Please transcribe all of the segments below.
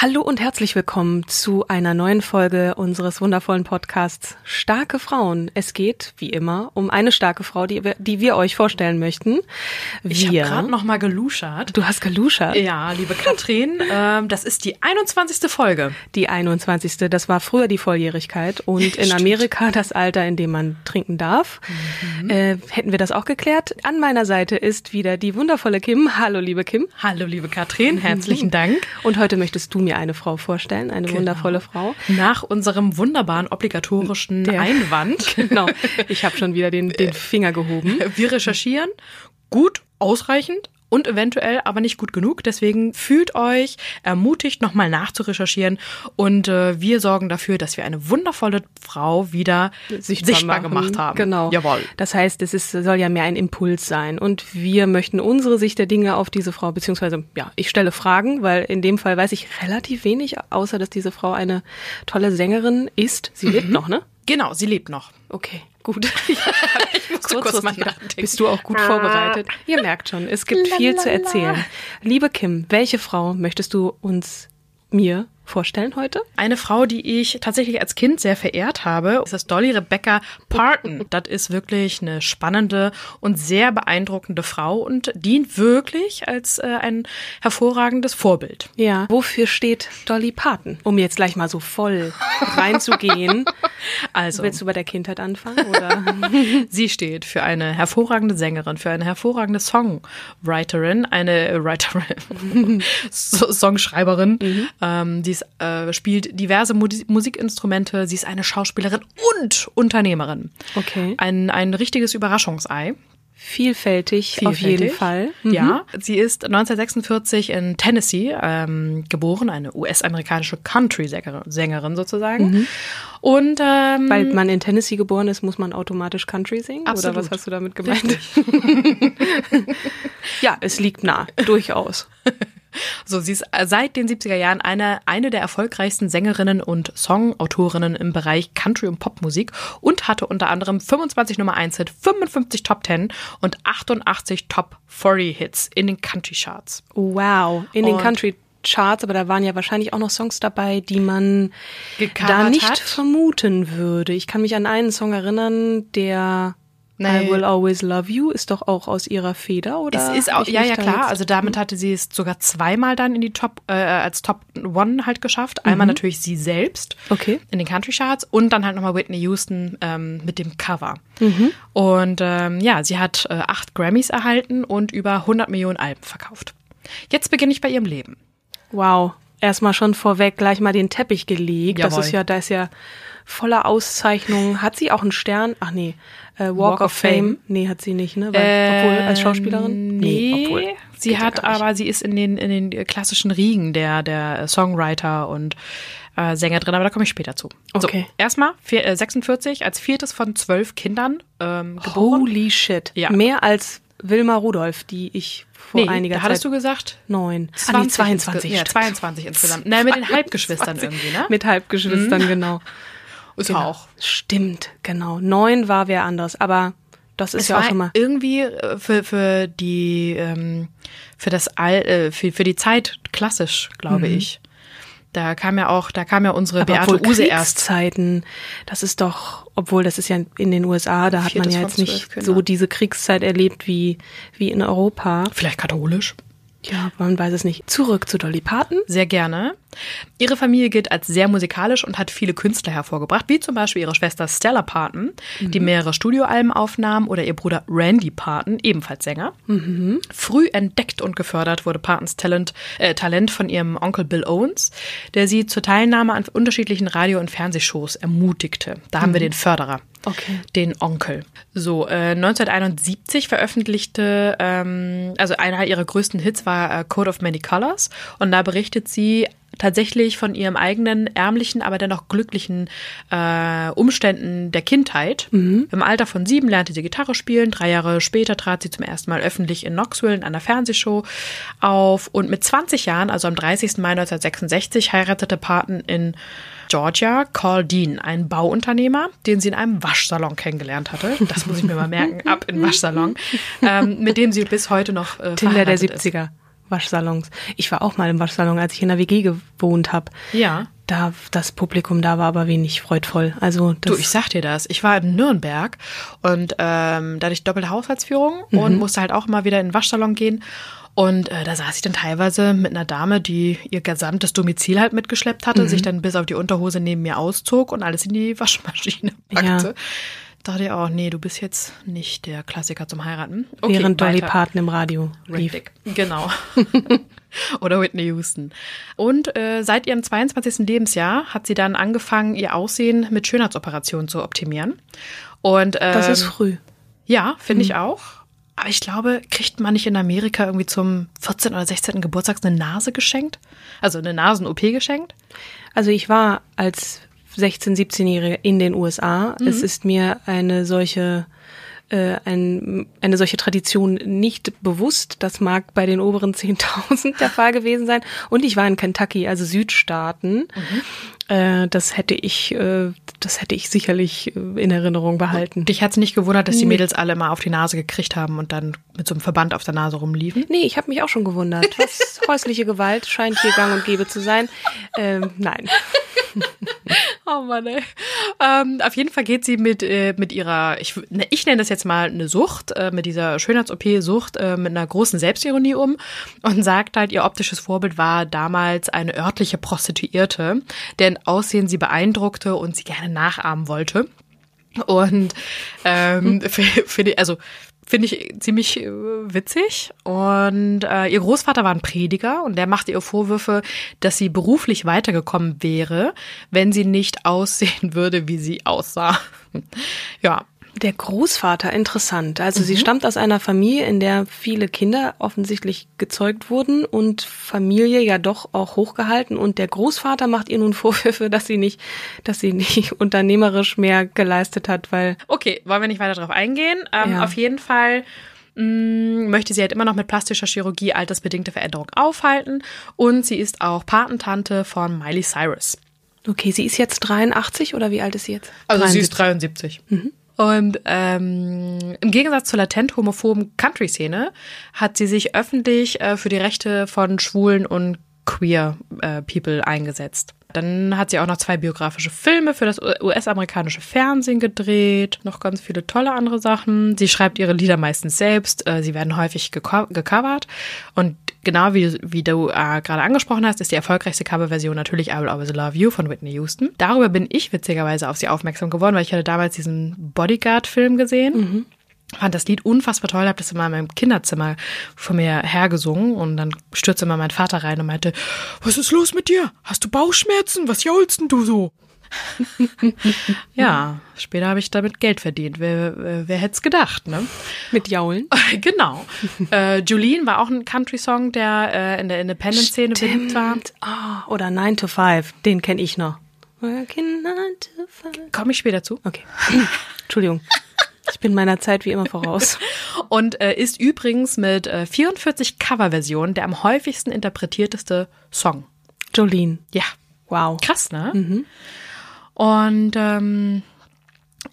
Hallo und herzlich willkommen zu einer neuen Folge unseres wundervollen Podcasts Starke Frauen. Es geht, wie immer, um eine starke Frau, die wir, die wir euch vorstellen möchten. Wir, Ich habe gerade noch mal geluschert. Du hast geluschert. Ja, liebe Katrin, ähm, das ist die 21. Folge. Die 21. Das war früher die Volljährigkeit und in. Amerika das Alter, in dem man trinken darf. Mhm. Äh, hätten wir das auch geklärt. An meiner Seite ist wieder die wundervolle Kim. Hallo, liebe Kim. Hallo, liebe Katrin, herzlichen Dank. Und heute möchtest du mir eine Frau vorstellen, eine Genau. wundervolle Frau. Nach unserem wunderbaren obligatorischen Der- Einwand. Genau. Ich habe schon wieder den, den Finger gehoben. Wir recherchieren gut, ausreichend und eventuell aber nicht gut genug. Deswegen fühlt euch ermutigt, nochmal nachzurecherchieren. Und äh, wir sorgen dafür, dass wir eine wundervolle Frau wieder sichtbar, machen. gemacht haben. Genau. Jawohl. Das heißt, es ist, soll ja mehr ein Impuls sein. Und wir möchten unsere Sicht der Dinge auf diese Frau, beziehungsweise, ja, ich stelle Fragen, weil in dem Fall weiß ich relativ wenig, außer dass diese Frau eine tolle Sängerin ist. Sie Mhm. lebt noch, ne? Genau, sie lebt noch. Okay, gut. Ich musste kurz mal nachdenken. Bist du auch gut vorbereitet? Ihr merkt schon, es gibt viel zu erzählen. Liebe Kim, welche Frau möchtest du uns, mir vorstellen heute? Eine Frau, die ich tatsächlich als Kind sehr verehrt habe, ist das Dolly Rebecca Parton. Das ist wirklich eine spannende und sehr beeindruckende Frau und dient wirklich als äh, ein hervorragendes Vorbild. Ja. Wofür steht Dolly Parton? Um jetzt gleich mal so voll reinzugehen. Also, Willst du bei der Kindheit anfangen? Oder? sie steht für eine hervorragende Sängerin, für eine hervorragende Songwriterin, eine äh, Writerin, so- Songschreiberin. Ähm, sie ist, äh, spielt diverse Mu Musikinstrumente. Sie ist eine Schauspielerin und Unternehmerin. Okay. Ein, ein richtiges Überraschungsei. Vielfältig, auf jeden Vielfältig. Fall. Mhm. Ja, sie ist 1946 in Tennessee ähm, geboren, eine US-amerikanische Country-Sängerin Sängerin sozusagen. Und ähm, Weil man in Tennessee geboren ist, muss man automatisch Country singen? Absolut. Oder was hast du damit gemeint? ja, es liegt nah, durchaus. so, sie ist seit den 70er Jahren eine, eine der erfolgreichsten Sängerinnen und Songautorinnen im Bereich Country- und Popmusik und hatte unter anderem 25 Nummer 1 Hit, 55 Top 10 und 88 Top 40 Hits in den Country Charts. Wow, in den Und- Country Charts, aber da waren ja wahrscheinlich auch noch Songs dabei, die man da nicht hat. vermuten würde. Ich kann mich an einen Song erinnern, der Nee. I Will Always Love You ist doch auch aus ihrer Feder, oder? Es ist auch, ich ja, ja, klar. Also damit hatte sie es sogar zweimal dann in die Top, äh, als Top One halt geschafft. Einmal natürlich sie selbst Okay. in den Country Charts und dann halt nochmal Whitney Houston ähm, mit dem Cover. Und ähm, ja, sie hat äh, acht Grammys erhalten und über 100 Millionen Alben verkauft. Jetzt beginne ich bei ihrem Leben. Wow. Erstmal schon vorweg gleich mal den Teppich gelegt. Das Jawohl. ist ja, da ist ja voller Auszeichnungen. Hat sie auch einen Stern? Ach nee. Äh, Walk, Walk of Fame. Fame. Nee, hat sie nicht, ne? Weil, obwohl als Schauspielerin? Nee, obwohl. sie ja hat nicht. aber, sie ist in den, in den klassischen Riegen der, der Songwriter und äh, Sänger drin, aber da komme ich später zu. Okay. So, erstmal vier, äh, 46 als viertes von zwölf Kindern ähm, geboren. Holy shit. Ja. Mehr als Wilma Rudolph, die ich vor nee, einiger da Zeit. hattest du gesagt? neun. 20 ah, nee, 22. insge- Ja, 22 insgesamt. Nein, mit den Halbgeschwistern 20. irgendwie, ne? Mit Halbgeschwistern, genau. Ist genau. auch. Stimmt, genau. Neun war wer anders, aber das ist Es ja auch mal. irgendwie äh, für, für die ähm, für das All, äh, für, für die Zeit klassisch, glaube ich. Da kam ja auch, da kam ja unsere Aber Beate obwohl Use erst. Kriegszeiten, das ist doch, obwohl das ist ja in den USA, da hat man ja jetzt nicht zwölf Kindern. so diese Kriegszeit erlebt wie, wie in Europa. Vielleicht katholisch. Ja, man weiß es nicht. Zurück zu Dolly Parton. Sehr gerne. Ihre Familie gilt als sehr musikalisch und hat viele Künstler hervorgebracht, wie zum Beispiel ihre Schwester Stella Parton, die mehrere Studioalben aufnahm, oder ihr Bruder Randy Parton, ebenfalls Sänger. Früh entdeckt und gefördert wurde Partons Talent, äh, Talent von ihrem Onkel Bill Owens, der sie zur Teilnahme an unterschiedlichen Radio- und Fernsehshows ermutigte. Da haben wir den Förderer. Okay. Den Onkel. So, äh, 1971 veröffentlichte, ähm, also einer ihrer größten Hits war äh, Code of Many Colors und da berichtet sie tatsächlich von ihrem eigenen ärmlichen, aber dennoch glücklichen äh, Umständen der Kindheit. Im Alter von sieben lernte sie Gitarre spielen. Drei Jahre später trat sie zum ersten Mal öffentlich in Knoxville in einer Fernsehshow auf. Und mit 20 Jahren, also am 30. Mai 1966, heiratete Parton in Georgia Carl Dean, ein Bauunternehmer, den sie in einem Waschsalon kennengelernt hatte. Das muss ich mir mal merken, ab in Waschsalon, ähm, mit dem sie bis heute noch äh, Tinder der verheiratet ist. 70er. Waschsalons. Ich war auch mal im Waschsalon, als ich in der WG gewohnt habe. Ja. Da, das Publikum da war aber wenig freudvoll. Also Du, ich sag dir das. Ich war in Nürnberg und ähm, da hatte ich doppelte Haushaltsführung und musste halt auch immer wieder in den Waschsalon gehen. Und äh, da saß ich dann teilweise mit einer Dame, die ihr gesamtes Domizil halt mitgeschleppt hatte, sich dann bis auf die Unterhose neben mir auszog und alles in die Waschmaschine packte. Ja. Dachte ich auch, nee, du bist jetzt nicht der Klassiker zum Heiraten. Okay, während Dolly weiter. Parton im Radio lief. Richtig, genau. Oder Whitney Houston. Und äh, seit ihrem 22. Lebensjahr hat sie dann angefangen, ihr Aussehen mit Schönheitsoperationen zu optimieren. Und ähm, Das ist früh. ja, finde ich auch. Aber ich glaube, kriegt man nicht in Amerika irgendwie zum 14. oder 16. Geburtstag eine Nase geschenkt? Also eine Nasen-OP geschenkt? Also ich war als 16-, 17-Jährige in den USA. Mhm. Es ist mir eine solche äh, ein, eine solche Tradition nicht bewusst. Das mag bei den oberen 10.000 der Fall gewesen sein. Und ich war in Kentucky, also Südstaaten. Mhm. Äh, das hätte ich, äh, das hätte ich sicherlich äh, in Erinnerung behalten. Dich hat's nicht gewundert, dass die Mädels alle mal auf die Nase gekriegt haben und dann mit so einem Verband auf der Nase rumliefen? Nee, ich habe mich auch schon gewundert. Was häusliche Gewalt scheint hier gang und gäbe zu sein. Ähm, nein. Oh Mann, ey. Ähm, auf jeden Fall geht sie mit, äh, mit ihrer, ich, ne, ich nenne das jetzt mal eine Sucht, äh, mit dieser Schönheits-OP-Sucht, äh, mit einer großen Selbstironie um und sagt halt, ihr optisches Vorbild war damals eine örtliche Prostituierte, deren Aussehen sie beeindruckte und sie gerne nachahmen wollte. Und ähm, für, für die, also finde ich ziemlich äh, witzig. Und äh, ihr Großvater war ein Prediger und der machte ihr Vorwürfe, dass sie beruflich weitergekommen wäre, wenn sie nicht aussehen würde, wie sie aussah. ja. Der Großvater, interessant. Also Mhm. sie stammt aus einer Familie, in der viele Kinder offensichtlich gezeugt wurden und Familie ja doch auch hochgehalten. Und der Großvater macht ihr nun Vorwürfe, dass sie nicht, dass sie nicht unternehmerisch mehr geleistet hat, weil Okay, wollen wir nicht weiter drauf eingehen. Ähm, Ja. Auf jeden Fall mh, möchte sie halt immer noch mit plastischer Chirurgie altersbedingte Veränderung aufhalten. Und sie ist auch Patentante von Miley Cyrus. okay, sie ist jetzt 83 oder wie alt ist sie jetzt? Also sie 73. ist 73. Und ähm, im Gegensatz zur latent homophoben Country-Szene hat sie sich öffentlich äh, für die Rechte von Schwulen und Queer äh, People eingesetzt. Dann hat sie auch noch zwei biografische Filme für das US-amerikanische Fernsehen gedreht, noch ganz viele tolle andere Sachen. Sie schreibt ihre Lieder meistens selbst, äh, sie werden häufig geco gecovert. Und genau wie, wie du äh, gerade angesprochen hast, ist die erfolgreichste Coverversion natürlich I Will Always Love You von Whitney Houston. Darüber bin ich witzigerweise auf sie aufmerksam geworden, weil ich hatte damals diesen Bodyguard-Film gesehen fand das Lied unfassbar toll, habe das immer in meinem Kinderzimmer vor mir hergesungen und dann stürzte immer mein Vater rein und meinte, was ist los mit dir? Hast du Bauchschmerzen? Was jaulst denn du so? ja, später habe ich damit Geld verdient. Wer, wer, wer hätte es gedacht, ne? Mit Jaulen. genau. Äh, Jolene war auch ein Country-Song, der äh, in der Independent-Szene beliebt war. Oh, oder 9 to 5, den kenne ich noch. Working 9 to 5. Komme ich später zu. Okay. Entschuldigung. Ich bin meiner Zeit wie immer voraus. Und äh, ist übrigens mit äh, 44 Coverversionen der am häufigsten interpretierteste Song. Jolene. Ja, Wow. krass, ne? Und ähm,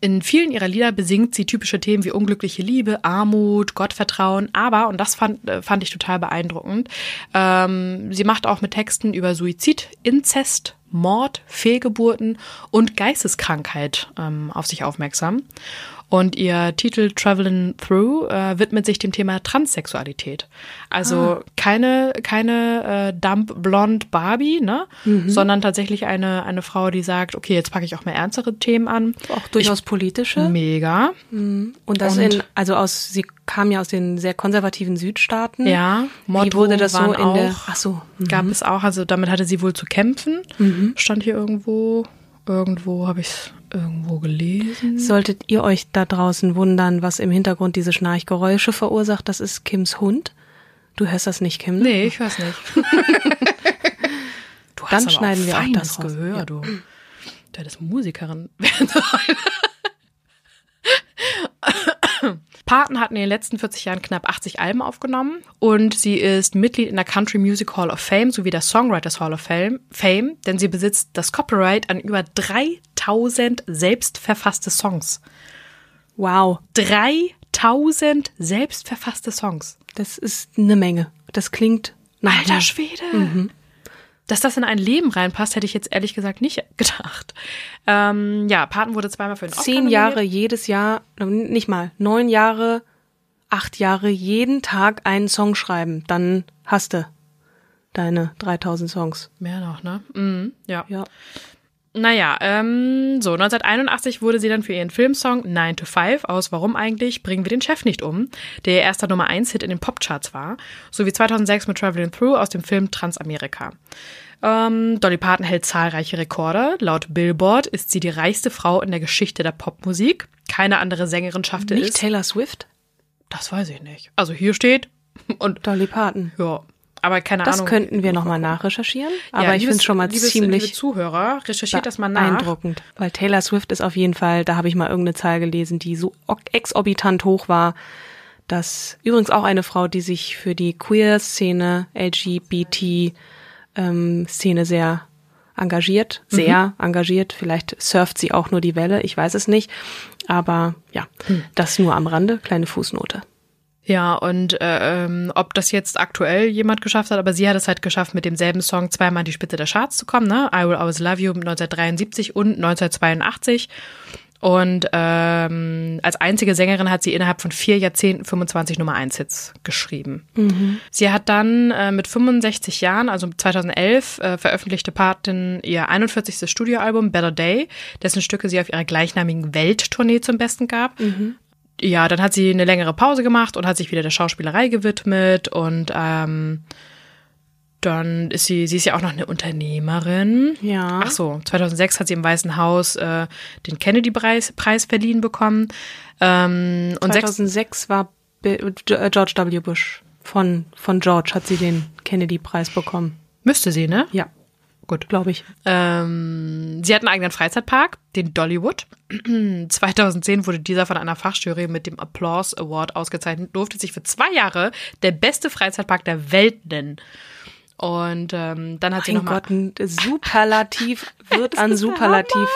in vielen ihrer Lieder besingt sie typische Themen wie unglückliche Liebe, Armut, Gottvertrauen, aber, und das fand, äh, fand ich total beeindruckend, ähm, sie macht auch mit Texten über Suizid, Inzest, Mord, Fehlgeburten und Geisteskrankheit ähm, auf sich aufmerksam. Und ihr Titel Travelin' Through äh, widmet sich dem Thema Transsexualität. Also keine, keine äh, Dump Blonde Barbie, ne? Sondern tatsächlich eine, eine Frau, die sagt, okay, jetzt packe ich auch mal ernstere Themen an. Auch durchaus politische. Mega. Und das Und- in, also aus, sie kam ja aus den sehr konservativen Südstaaten. Ja, Wie wurde das so in der, auch, ach so. mhm. gab es auch, also damit hatte sie wohl zu kämpfen. Stand hier irgendwo, irgendwo habe ich es irgendwo gelesen. Solltet ihr euch da draußen wundern, was im Hintergrund diese Schnarchgeräusche verursacht, das ist Kims Hund. Du hörst das nicht, Kim? ne? Nee, ich weiß nicht. du Dann aber schneiden wir auch das raus. Gehör, Ja. du. Du hättest Musikerin werden sollen. Paten hat in den letzten 40 Jahren knapp 80 Alben aufgenommen und sie ist Mitglied in der Country Music Hall of Fame sowie der Songwriters Hall of Fame, Fame denn sie besitzt das Copyright an über 3000 selbst verfasste Songs. Wow, 3000 selbst verfasste Songs. das ist eine Menge. Das klingt Alter Schwede. Dass das in ein Leben reinpasst, hätte ich jetzt ehrlich gesagt nicht gedacht. Ähm, ja, Paten wurde zweimal für den Oscar zehn nominiert. Jahre jedes Jahr, nicht mal, neun Jahre, acht Jahre jeden Tag einen Song schreiben. Dann hast du deine 3000 Songs. Mehr noch, ne? Mhm, ja. Ja. Naja, ähm, so, 1981 wurde sie dann für ihren Filmsong 9 to 5 aus Warum eigentlich bringen wir den Chef nicht um, der ihr erster Nummer 1 Hit in den Popcharts war, sowie 2006 mit Traveling Through aus dem Film Transamerika. Ähm, Dolly Parton hält zahlreiche Rekorde. Laut Billboard ist sie die reichste Frau in der Geschichte der Popmusik. Keine andere Sängerin schaffte Nicht es. Taylor Swift? Das weiß ich nicht. Also hier steht und Dolly Parton. ja, aber keine Das Ahnung. könnten wir nochmal nachrecherchieren. Aber Ja, ich finde es schon mal liebes, Liebe ziemlich Zuhörer, recherchiert das mal nach. beeindruckend. Weil Taylor Swift ist auf jeden Fall, da habe ich mal irgendeine Zahl gelesen, die so exorbitant hoch war, dass übrigens auch eine Frau, die sich für die Queer-Szene, LGBT-Szene sehr engagiert, Mhm. sehr engagiert. Vielleicht surft sie auch nur die Welle, ich weiß es nicht. Aber ja, Hm. das nur am Rande, kleine Fußnote. Ja, und äh, ähm, ob das jetzt aktuell jemand geschafft hat, aber sie hat es halt geschafft, mit demselben Song zweimal an die Spitze der Charts zu kommen, ne? I Will Always Love You 1973 und 1982. Und ähm, als einzige Sängerin hat sie innerhalb von vier Jahrzehnten 25 Nummer 1 Hits geschrieben. Sie hat dann äh, mit 65 Jahren, also 2011, äh, veröffentlichte Patin ihr 41. Studioalbum Better Day, dessen Stücke sie auf ihrer gleichnamigen Welttournee zum Besten gab. Ja, dann hat sie eine längere Pause gemacht und hat sich wieder der Schauspielerei gewidmet und ähm, dann ist sie, sie ist ja auch noch eine Unternehmerin. Ja. Ach so, 2006 hat sie im Weißen Haus äh, den Kennedy-Preis Preis verliehen bekommen. Ähm, und sechs, 2006 war äh, George W. Bush. Von, von George hat sie den Kennedy-Preis bekommen. müsste sie, ne? Ja, Gut. glaube ich. Ähm, sie hat einen eigenen Freizeitpark, den Dollywood. 2010 wurde dieser von einer Fachjury mit dem Applause Award ausgezeichnet, durfte sich für zwei Jahre der beste Freizeitpark der Welt nennen. Und ähm, dann hat sie Mein nochmal. Gott, ein Superlativ wird an Superlativ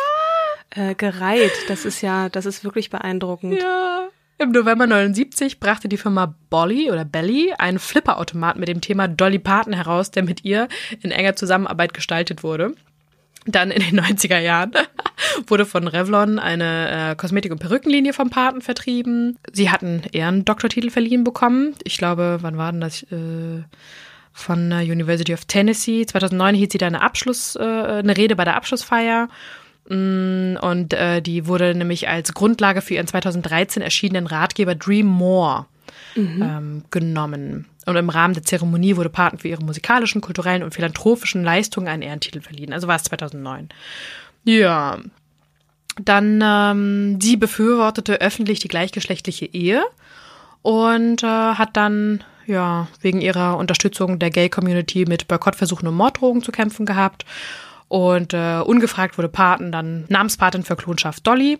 äh, gereiht. Das ist ja, das ist wirklich beeindruckend. Ja. Im November 79 brachte die Firma Bolly oder Belly einen Flipperautomat mit dem Thema Dolly Parton heraus, der mit ihr in enger Zusammenarbeit gestaltet wurde. Dann in den 90er Jahren wurde von Revlon eine äh, Kosmetik- und Perückenlinie vom Paten vertrieben. Sie hatten einen Doktortitel verliehen bekommen. Ich glaube, wann war denn das? Äh, von der University of Tennessee. 2009 hielt sie da eine Abschluss, äh, eine Rede bei der Abschlussfeier. Mm, Und äh, die wurde nämlich als Grundlage für ihren 2013 erschienenen Ratgeber Dream More ähm, genommen. Und im Rahmen der Zeremonie wurde Paten für ihre musikalischen, kulturellen und philanthropischen Leistungen einen Ehrentitel verliehen. Also war es 2009. Ja. Dann, ähm, sie befürwortete öffentlich die gleichgeschlechtliche Ehe und äh, hat dann ja wegen ihrer Unterstützung der Gay-Community mit Boykottversuchen und Morddrohungen zu kämpfen gehabt. Und äh, ungefragt wurde Paten dann Namenspatin für Klonschaft Dolly.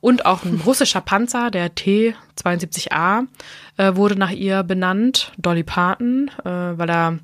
Und auch ein russischer Panzer, der T-72A, äh, wurde nach ihr benannt, Dolly Parton, äh, weil er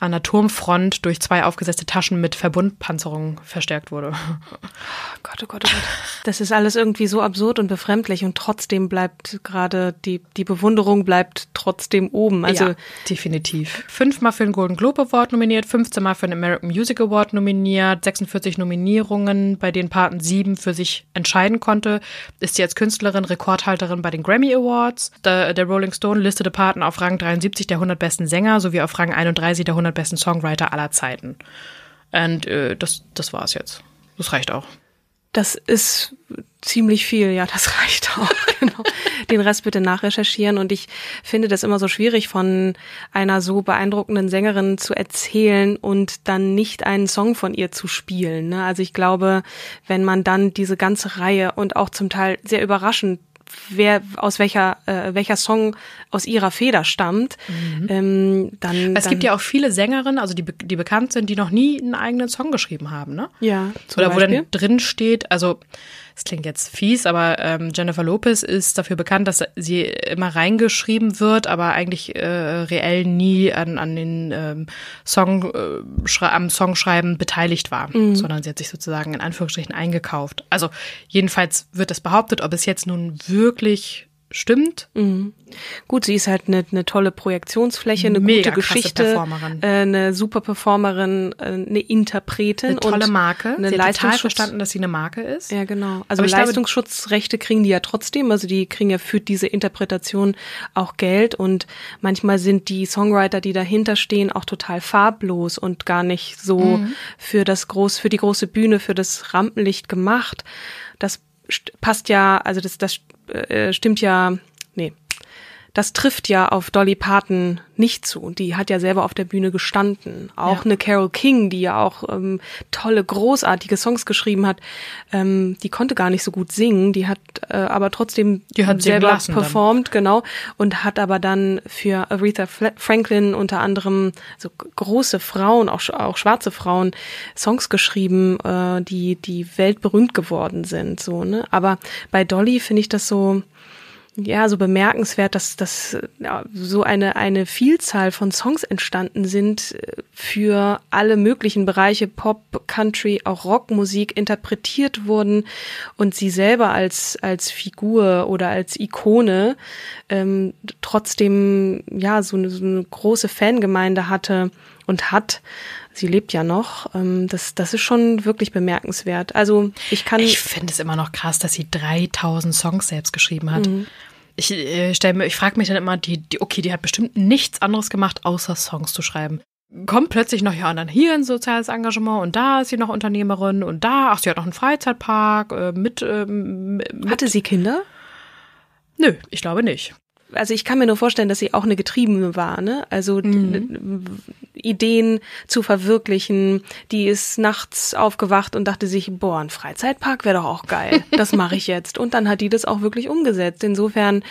an der Turmfront durch zwei aufgesetzte Taschen mit Verbundpanzerung verstärkt wurde. Oh Gott, oh Gott, oh Gott. Das ist alles irgendwie so absurd und befremdlich und trotzdem bleibt gerade die, die Bewunderung bleibt trotzdem oben. Also ja, definitiv. Fünfmal für den Golden Globe Award nominiert, 15 Mal für den American Music Award nominiert, 46 Nominierungen, bei denen Paten sieben für sich entscheiden konnte, ist sie als Künstlerin Rekordhalterin bei den Grammy Awards. Der, der Rolling Stone listete Paten auf Rang 73 der 100 besten Sänger sowie auf Rang 31 der 100 besten Songwriter aller Zeiten. Und äh, das, das war's jetzt. Das reicht auch. Das ist ziemlich viel, ja, das reicht auch. genau. Den Rest bitte nachrecherchieren. Und ich finde das immer so schwierig, von einer so beeindruckenden Sängerin zu erzählen und dann nicht einen Song von ihr zu spielen. Ne? Also ich glaube, wenn man dann diese ganze Reihe und auch zum Teil sehr überraschend wer aus welcher äh, welcher Song aus ihrer Feder stammt, mhm. ähm, dann. Es dann, gibt ja auch viele Sängerinnen, also die die bekannt sind, die noch nie einen eigenen Song geschrieben haben, ne? Ja. Oder Beispiel? wo dann drin steht, also das klingt jetzt fies, aber ähm, Jennifer Lopez ist dafür bekannt, dass sie immer reingeschrieben wird, aber eigentlich äh, reell nie an, an den ähm, Song, äh, am Songschreiben beteiligt war, mhm. sondern sie hat sich sozusagen in Anführungsstrichen eingekauft. Also jedenfalls wird es behauptet, ob es jetzt nun wirklich stimmt. Mhm. Gut, sie ist halt eine, eine tolle Projektionsfläche, eine Mega gute Geschichte, äh, eine super Performerin, äh, eine Interpretin eine tolle und Marke. Eine sie hat total verstanden, dass sie eine Marke ist. Ja, genau. Also Leistungsschutzrechte kriegen die ja trotzdem, also die kriegen ja für diese Interpretation auch Geld und manchmal sind die Songwriter, die dahinter stehen, auch total farblos und gar nicht so mhm. für das groß für die große Bühne, für das Rampenlicht gemacht. Das passt ja, also das das äh, stimmt ja, nee, das trifft ja auf Dolly Parton nicht zu. Die hat ja selber auf der Bühne gestanden. Auch ja. eine Carol King, die ja auch ähm, tolle, großartige Songs geschrieben hat, ähm, die konnte gar nicht so gut singen. Die hat äh, aber trotzdem hat selber performt, dann. genau, und hat aber dann für Aretha Franklin unter anderem so große Frauen, auch, auch schwarze Frauen, Songs geschrieben, äh, die die weltberühmt geworden sind. So ne. Aber bei Dolly finde ich das so ja so bemerkenswert, dass, dass ja, so eine, eine Vielzahl von Songs entstanden sind äh, für alle möglichen Bereiche, Pop, Country, auch Rockmusik interpretiert wurden und sie selber als, als Figur oder als Ikone ähm, trotzdem ja so eine, so eine große Fangemeinde hatte und hat. Sie lebt ja noch. Ähm, das, das ist schon wirklich bemerkenswert. Also ich kann. Ich finde es immer noch krass, dass sie 3000 Songs selbst geschrieben hat. Mhm. Ich äh, stelle mir, ich frage mich dann immer, die, die, okay, die hat bestimmt nichts anderes gemacht, außer Songs zu schreiben. Kommt plötzlich noch, ja, und dann hier ein soziales Engagement und da ist sie noch Unternehmerin und da, ach, sie hat noch einen Freizeitpark äh, mit, ähm, mit. Hatte sie Kinder? Nö, ich glaube nicht also ich kann mir nur vorstellen, dass sie auch eine Getriebene war, ne? Also mhm. Ideen zu verwirklichen. Die ist nachts aufgewacht und dachte sich, boah, ein Freizeitpark wäre doch auch geil. Das mache ich jetzt. Und dann hat die das auch wirklich umgesetzt. Insofern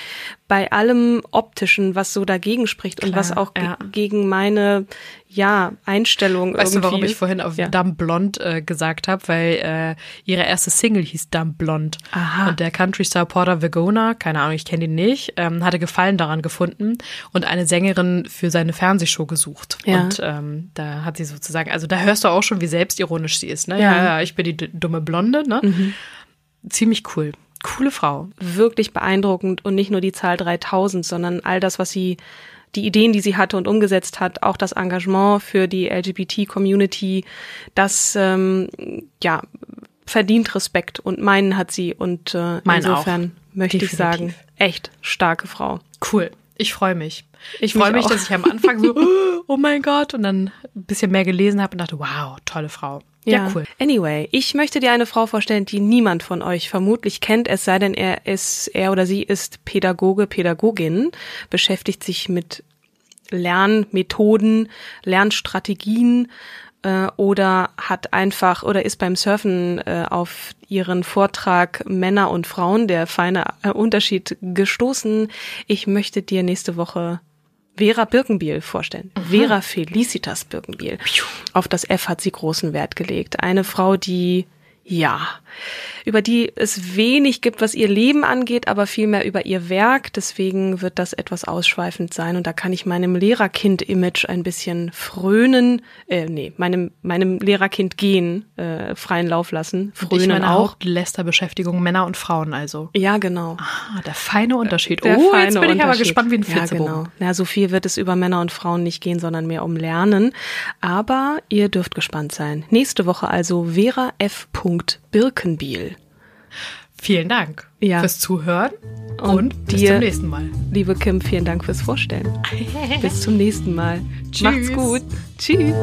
bei allem optischen, was so dagegen spricht Klar, und was auch ja. gegen meine ja, Einstellung weißt irgendwie. du, warum ich vorhin auf ja. Dumb Blond äh, gesagt habe? Weil äh, ihre erste Single hieß Dumb Blond. Aha. Und der Country Star Porter Vagona, keine Ahnung, ich kenne ihn nicht, ähm, hatte Gefallen daran gefunden und eine Sängerin für seine Fernsehshow gesucht. Ja. Und ähm, da hat sie sozusagen, also da hörst du auch schon, wie selbstironisch sie ist. Ne? Ja, ja ich bin die dumme Blonde. Ne? Mhm. Ziemlich cool. Coole Frau. Wirklich beeindruckend und nicht nur die Zahl 3000, sondern all das, was sie die Ideen, die sie hatte und umgesetzt hat, auch das Engagement für die LGBT-Community, das ähm, ja verdient Respekt und meinen hat sie und äh, Mein insofern auch. möchte Definitiv. ich sagen, echt starke Frau. Cool. Ich freue mich. Ich freue mich, dass ich am Anfang so, oh mein Gott, und dann ein bisschen mehr gelesen habe und dachte, wow, tolle Frau. Ja, ja, cool. Anyway, ich möchte dir eine Frau vorstellen, die niemand von euch vermutlich kennt, es sei denn, er ist, er oder sie ist Pädagoge, Pädagogin, beschäftigt sich mit Lernmethoden, Lernstrategien, äh, oder hat einfach oder ist beim Surfen äh, auf ihren Vortrag Männer und Frauen, der feine äh, Unterschied gestoßen. Ich möchte dir nächste Woche Vera Birkenbiel vorstellen. Mhm. Vera Felicitas Birkenbiel. Auf das F hat sie großen Wert gelegt. Eine Frau, die ja, über die es wenig gibt, was ihr Leben angeht, aber vielmehr über ihr Werk. Deswegen wird das etwas ausschweifend sein und da kann ich meinem Lehrerkind-Image ein bisschen frönen, äh, nee, meinem, meinem Lehrerkind gehen, äh, freien Lauf lassen. Frönen ich meine auch. Hauptlästerbeschäftigung Männer und Frauen also. Ja, genau. Ah, der feine Unterschied. Der oh, feine jetzt bin ich aber gespannt wie ein Flitzebogen. Ja, genau. Ja, so viel wird es über Männer und Frauen nicht gehen, sondern mehr um Lernen. Aber ihr dürft gespannt sein. Nächste Woche also Vera F. Birkenbiel. Vielen Dank ja. fürs Zuhören und, und bis dir, zum nächsten Mal. Liebe Kim, vielen Dank fürs Vorstellen. bis zum nächsten Mal. Tschüss. Macht's gut. Tschüss.